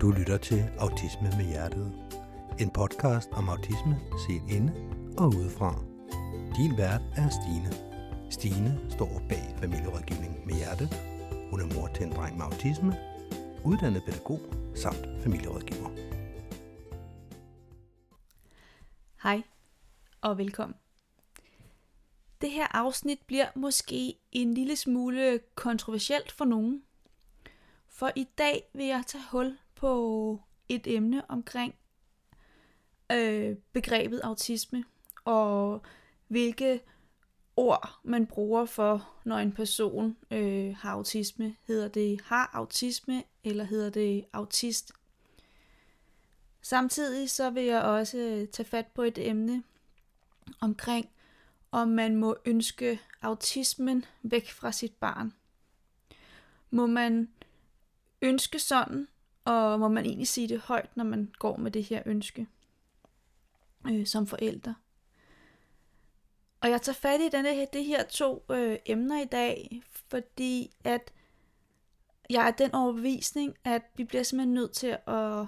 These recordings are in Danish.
Du lytter til Autisme med Hjertet. En podcast om autisme set inde og udefra. Din vært er Stine. Stine står bag familierådgivning med Hjertet. Hun er mor til en dreng med autisme, uddannet pædagog samt familierådgiver. Hej og velkommen. Det her afsnit bliver måske en lille smule kontroversielt for nogen. For i dag vil jeg tage hul på et emne omkring øh, begrebet autisme og hvilke ord man bruger for, når en person øh, har autisme. Hedder det har autisme, eller hedder det autist? Samtidig så vil jeg også øh, tage fat på et emne omkring, om man må ønske autismen væk fra sit barn. Må man ønske sådan, og må man egentlig sige det højt, når man går med det her ønske øh, som forældre. Og jeg tager fat i denne, det her to øh, emner i dag, fordi at jeg er den overbevisning, at vi bliver simpelthen nødt til at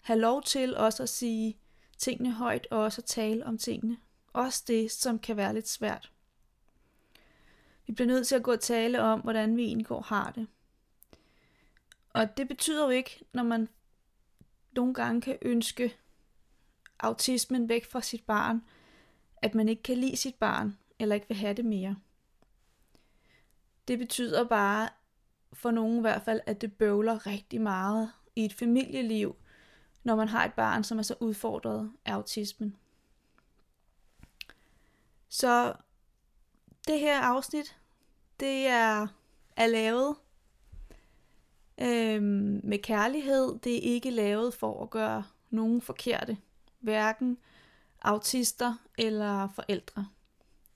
have lov til også at sige tingene højt, og også at tale om tingene. Også det, som kan være lidt svært. Vi bliver nødt til at gå og tale om, hvordan vi egentlig går har det. Og det betyder jo ikke, når man nogle gange kan ønske autismen væk fra sit barn, at man ikke kan lide sit barn, eller ikke vil have det mere. Det betyder bare, for nogen i hvert fald, at det bøvler rigtig meget i et familieliv, når man har et barn, som er så udfordret af autismen. Så det her afsnit, det er, er lavet øhm, med kærlighed. Det er ikke lavet for at gøre nogen forkerte. Hverken autister eller forældre.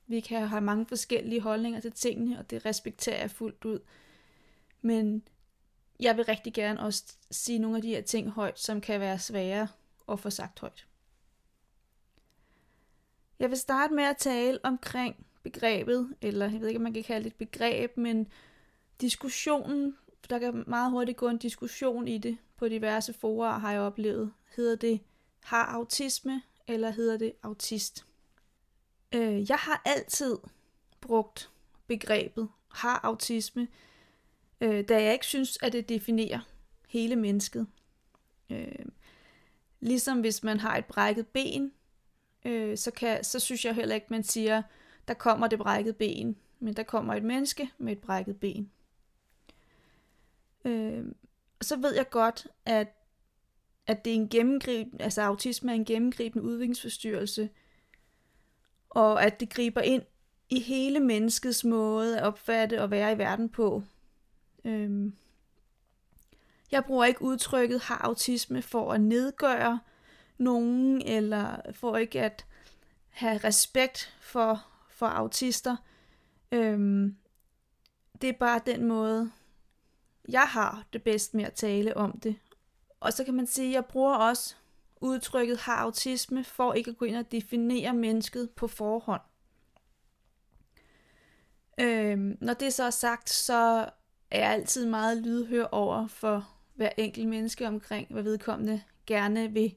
Vi kan have mange forskellige holdninger til tingene, og det respekterer jeg fuldt ud. Men jeg vil rigtig gerne også sige nogle af de her ting højt, som kan være svære at få sagt højt. Jeg vil starte med at tale omkring begrebet, eller jeg ved ikke, om man kan kalde det et begreb, men diskussionen, der kan meget hurtigt gå en diskussion i det på diverse forer, har jeg oplevet. Hedder det har autisme, eller hedder det autist? Øh, jeg har altid brugt begrebet har autisme, øh, da jeg ikke synes, at det definerer hele mennesket. Øh, ligesom hvis man har et brækket ben, øh, så, kan, så synes jeg heller ikke, man siger, der kommer det brækket ben, men der kommer et menneske med et brækket ben. Øh, så ved jeg godt, at, at det er en gennemgribende, altså autisme er en gennemgribende udviklingsforstyrrelse, og at det griber ind i hele menneskets måde at opfatte og være i verden på. Øhm, jeg bruger ikke udtrykket har autisme for at nedgøre nogen, eller for ikke at have respekt for, for autister. Øhm, det er bare den måde, jeg har det bedst med at tale om det. Og så kan man sige, at jeg bruger også udtrykket har autisme for ikke at gå ind og definere mennesket på forhånd. Øhm, når det så er sagt, så er jeg altid meget lydhør over for hver enkelt menneske omkring, hvad vedkommende gerne vil,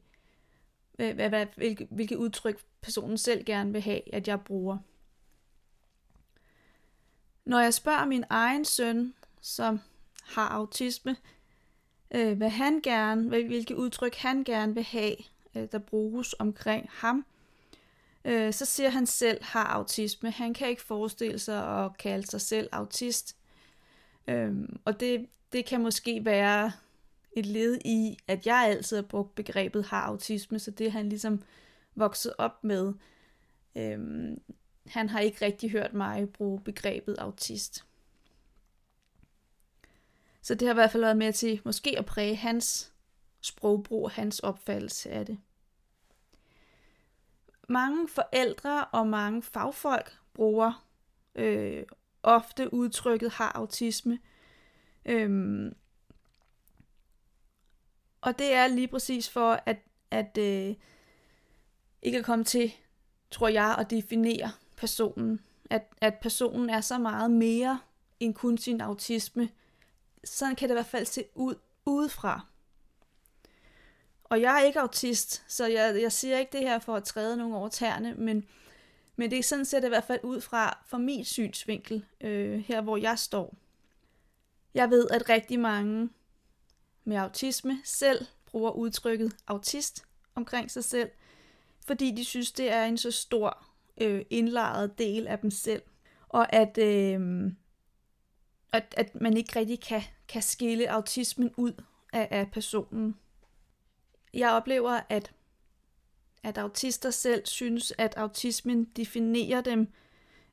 hvad, hvad, hvilke, hvilke udtryk personen selv gerne vil have, at jeg bruger. Når jeg spørger min egen søn, som har autisme, øh, hvad han gerne, hvilke udtryk han gerne vil have, øh, der bruges omkring ham, øh, så siger han selv har autisme. Han kan ikke forestille sig at kalde sig selv autist. Øh, og det, det kan måske være et led i, at jeg altid har brugt begrebet har autisme, så det er han ligesom vokset op med. Øhm, han har ikke rigtig hørt mig bruge begrebet autist. Så det har i hvert fald været med til måske at præge hans sprogbrug og hans opfattelse af det. Mange forældre og mange fagfolk bruger øh, ofte udtrykket har autisme. Øhm, og det er lige præcis for at, at øh, ikke at komme til, tror jeg, at definere personen. At, at personen er så meget mere end kun sin autisme sådan kan det i hvert fald se ud udefra. Og jeg er ikke autist, så jeg, jeg siger ikke det her for at træde nogen over tæerne, men, men det er sådan set i hvert fald ud fra, fra min synsvinkel, øh, her hvor jeg står. Jeg ved, at rigtig mange med autisme selv bruger udtrykket autist omkring sig selv, fordi de synes, det er en så stor øh, indlejret del af dem selv, og at, øh, at, at man ikke rigtig kan, kan skille autismen ud af, af personen. Jeg oplever, at, at autister selv synes, at autismen definerer dem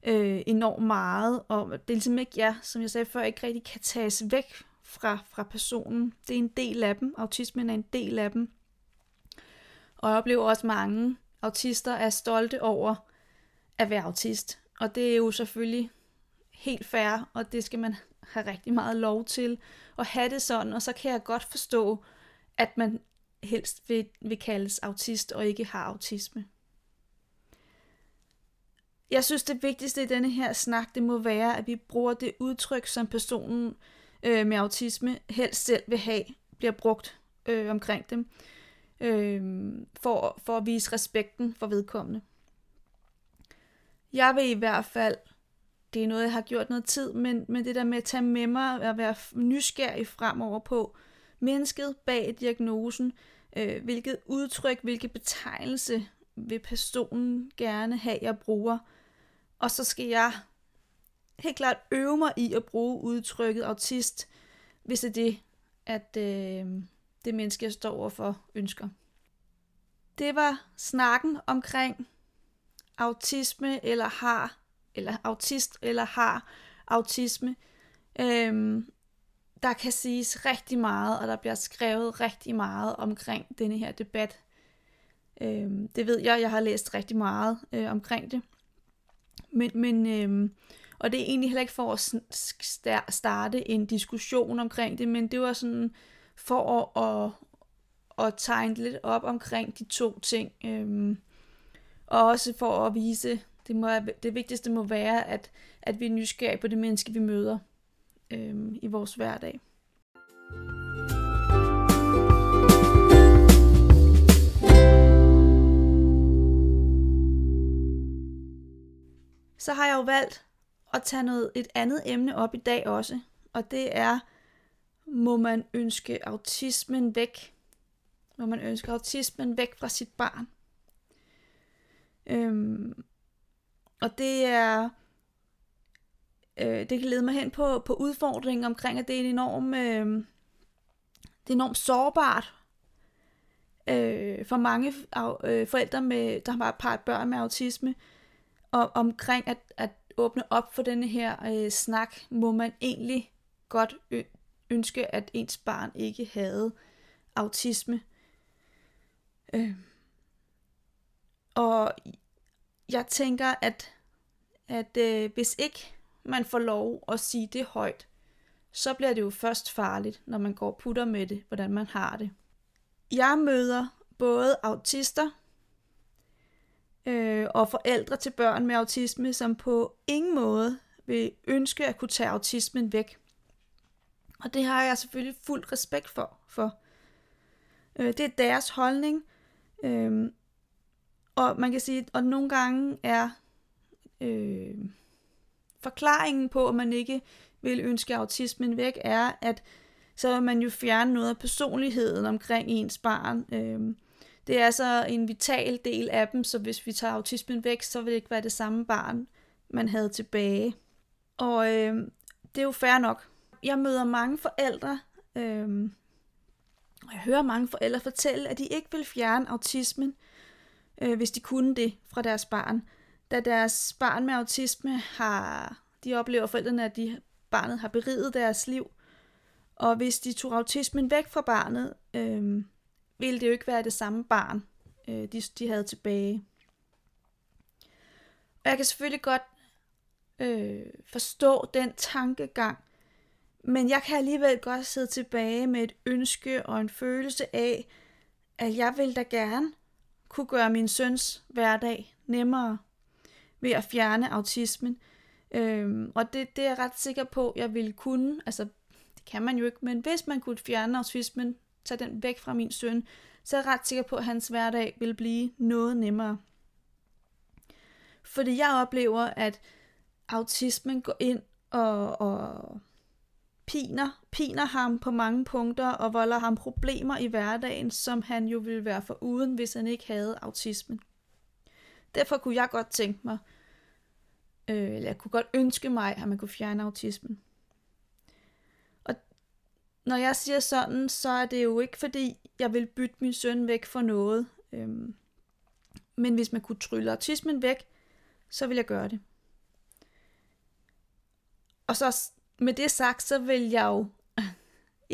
øh, enormt meget, og det er ligesom ikke, ja, som jeg sagde før, ikke rigtig kan tages væk fra, fra personen. Det er en del af dem. Autismen er en del af dem. Og jeg oplever også mange autister er stolte over at være autist. Og det er jo selvfølgelig helt fair, og det skal man have rigtig meget lov til at have det sådan. Og så kan jeg godt forstå, at man helst vil, vil kaldes autist og ikke har autisme. Jeg synes, det vigtigste i denne her snak, det må være, at vi bruger det udtryk, som personen øh, med autisme helst selv vil have, bliver brugt øh, omkring dem, øh, for, for at vise respekten for vedkommende. Jeg vil i hvert fald, det er noget, jeg har gjort noget tid, men, men det der med at tage med mig og være nysgerrig fremover på mennesket bag diagnosen, øh, hvilket udtryk, hvilke betegnelse vil personen gerne have, jeg bruger. Og så skal jeg helt klart øve mig i at bruge udtrykket autist, hvis det er det, at øh, det menneske, jeg står overfor, ønsker. Det var snakken omkring autisme eller har, eller autist eller har autisme. Øhm, der kan siges rigtig meget, og der bliver skrevet rigtig meget omkring denne her debat. Øhm, det ved jeg, jeg har læst rigtig meget øh, omkring det. Men, men øhm, og det er egentlig heller ikke for at starte en diskussion omkring det, men det var sådan for at, at, at tegne lidt op omkring de to ting. Øhm, og også for at vise, det, må, det vigtigste må være, at, at vi er nysgerrige på det menneske, vi møder øhm, i vores hverdag. Så har jeg jo valgt at tage noget, et andet emne op i dag også, og det er, må man ønske autismen væk? Må man ønske autismen væk fra sit barn? Øhm, og det er øh, det kan lede mig hen på, på udfordringen omkring, at det er en enorm, øh, det er enormt sårbart øh, for mange øh, forældre, med, der har bare børn med autisme, og omkring at, at åbne op for denne her øh, snak, må man egentlig godt ønske, at ens barn ikke havde autisme. Øh. Og jeg tænker, at, at øh, hvis ikke man får lov at sige det højt, så bliver det jo først farligt, når man går og putter med det, hvordan man har det. Jeg møder både autister øh, og forældre til børn med autisme, som på ingen måde vil ønske at kunne tage autismen væk. Og det har jeg selvfølgelig fuld respekt for. for. Øh, det er deres holdning. Øh, og man kan sige, at nogle gange er øh, forklaringen på, at man ikke vil ønske autismen væk, er, at så vil man jo fjerne noget af personligheden omkring ens barn. Øh, det er så en vital del af dem, så hvis vi tager autismen væk, så vil det ikke være det samme barn, man havde tilbage. Og øh, det er jo fair nok. Jeg møder mange forældre, øh, og jeg hører mange forældre fortælle, at de ikke vil fjerne autismen, øh, hvis de kunne det fra deres barn. Da deres barn med autisme har, de oplever forældrene, at de, barnet har beriget deres liv, og hvis de tog autismen væk fra barnet, øh, ville det jo ikke være det samme barn, øh, de, de havde tilbage. Og jeg kan selvfølgelig godt øh, forstå den tankegang, men jeg kan alligevel godt sidde tilbage med et ønske og en følelse af, at jeg vil da gerne kunne gøre min søns hverdag nemmere ved at fjerne autismen. Øhm, og det, det er jeg ret sikker på, jeg ville kunne. Altså, det kan man jo ikke, men hvis man kunne fjerne autismen tage den væk fra min søn, så er jeg ret sikker på, at hans hverdag vil blive noget nemmere. Fordi jeg oplever, at autismen går ind og, og piner, piner ham på mange punkter og volder ham problemer i hverdagen, som han jo ville være for uden, hvis han ikke havde autismen. Derfor kunne jeg godt tænke mig, øh, eller jeg kunne godt ønske mig, at man kunne fjerne autismen. Og når jeg siger sådan, så er det jo ikke fordi, jeg vil bytte min søn væk for noget. Øhm, men hvis man kunne trylle autismen væk, så vil jeg gøre det. Og så med det sagt, så vil jeg jo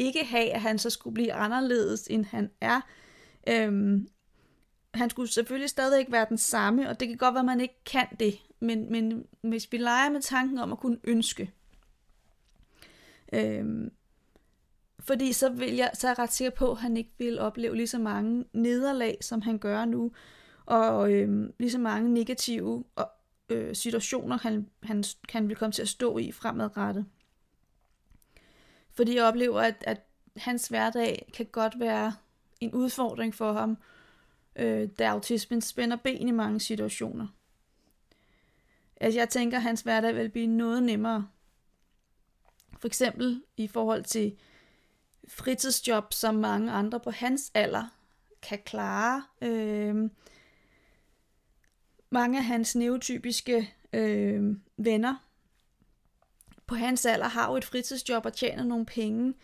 ikke have, at han så skulle blive anderledes, end han er. Øhm, han skulle selvfølgelig stadig være den samme, og det kan godt være, at man ikke kan det. Men, men hvis vi leger med tanken om at kunne ønske, øhm, fordi så, vil jeg, så er jeg ret sikker på, at han ikke vil opleve lige så mange nederlag, som han gør nu, og øhm, lige så mange negative øh, situationer, han, han, han vil komme til at stå i fremadrettet. Fordi jeg oplever, at, at hans hverdag kan godt være en udfordring for ham, øh, da autismen spænder ben i mange situationer. Altså jeg tænker, at hans hverdag vil blive noget nemmere. For eksempel i forhold til fritidsjob, som mange andre på hans alder kan klare. Øh, mange af hans neotypiske øh, venner på hans alder har jo et fritidsjob og tjener nogle penge.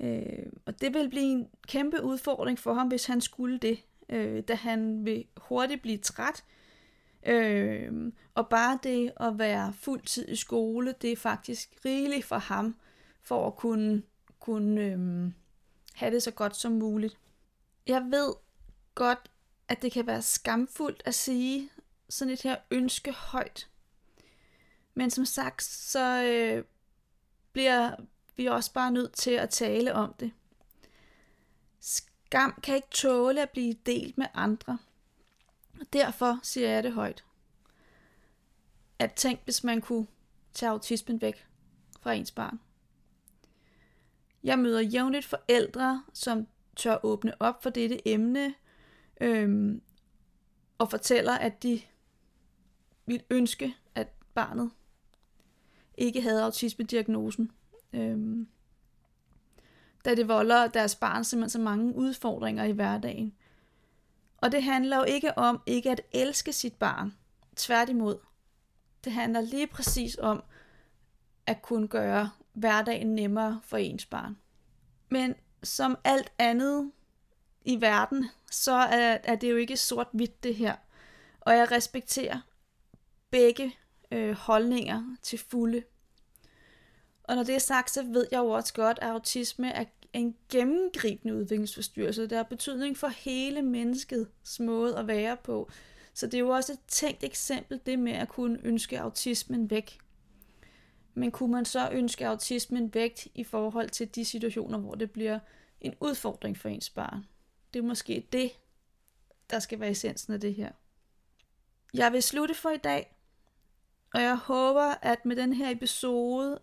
Øh, og det vil blive en kæmpe udfordring for ham, hvis han skulle det, øh, da han vil hurtigt blive træt. Øh, og bare det at være fuldtid i skole, det er faktisk rigeligt for ham, for at kunne, kunne øh, have det så godt som muligt. Jeg ved godt, at det kan være skamfuldt at sige sådan et her ønske højt. Men som sagt, så øh, bliver vi også bare nødt til at tale om det. Skam kan ikke tåle at blive delt med andre. Og derfor siger jeg det højt. At tænk, hvis man kunne tage autismen væk fra ens barn. Jeg møder jævnligt forældre, som tør åbne op for dette emne, øhm, og fortæller, at de vil ønske, at barnet ikke havde autisme-diagnosen. Øhm, da det volder deres barn simpelthen så mange udfordringer i hverdagen. Og det handler jo ikke om ikke at elske sit barn. Tværtimod. Det handler lige præcis om at kunne gøre hverdagen nemmere for ens barn. Men som alt andet i verden, så er, er det jo ikke sort-hvidt det her. Og jeg respekterer begge øh, holdninger til fulde. Og når det er sagt, så ved jeg jo også godt, at autisme er en gennemgribende udviklingsforstyrrelse. Det har betydning for hele menneskets måde at være på. Så det er jo også et tænkt eksempel, det med at kunne ønske autismen væk. Men kunne man så ønske autismen væk i forhold til de situationer, hvor det bliver en udfordring for ens barn? Det er måske det, der skal være essensen af det her. Jeg vil slutte for i dag. Og jeg håber, at med den her episode,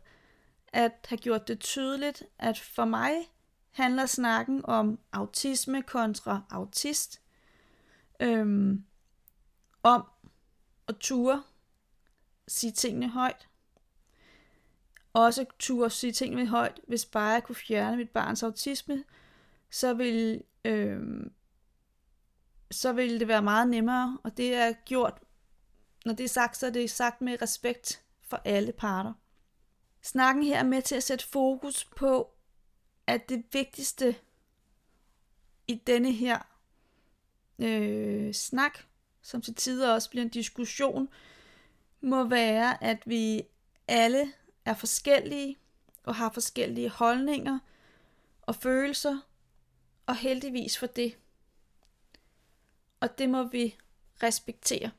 at have gjort det tydeligt, at for mig handler snakken om autisme kontra autist. Øhm, om at ture sige tingene højt. Også ture sige tingene højt, hvis bare jeg kunne fjerne mit barns autisme, så vil, øhm, så ville det være meget nemmere, og det er gjort når det er sagt, så er det sagt med respekt for alle parter. Snakken her er med til at sætte fokus på, at det vigtigste i denne her øh, snak, som til tider også bliver en diskussion, må være, at vi alle er forskellige og har forskellige holdninger og følelser, og heldigvis for det. Og det må vi respektere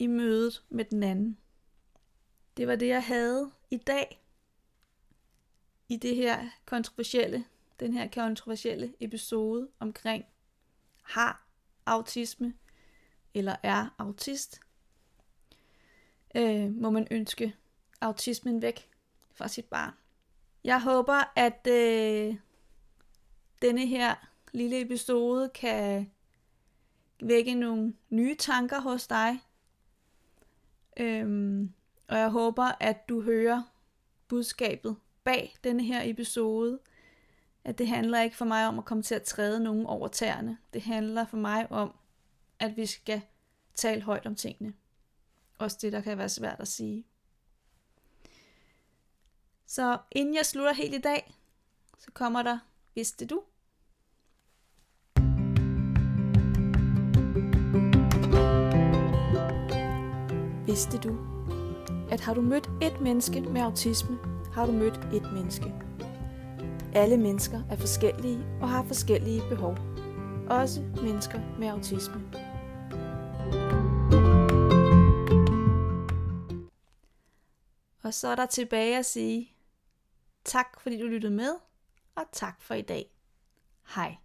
i mødet med den anden. Det var det, jeg havde i dag i det her kontroversielle, den her kontroversielle episode omkring har autisme eller er autist. Øh, må man ønske autismen væk fra sit barn. Jeg håber, at øh, denne her lille episode kan vække nogle nye tanker hos dig. Øhm, og jeg håber, at du hører budskabet bag denne her episode. At det handler ikke for mig om at komme til at træde nogen over tæerne. Det handler for mig om, at vi skal tale højt om tingene. Også det, der kan være svært at sige. Så inden jeg slutter helt i dag, så kommer der, vidste du? Vidste du, at har du mødt et menneske med autisme, har du mødt et menneske. Alle mennesker er forskellige og har forskellige behov. Også mennesker med autisme. Og så er der tilbage at sige tak, fordi du lyttede med, og tak for i dag. Hej.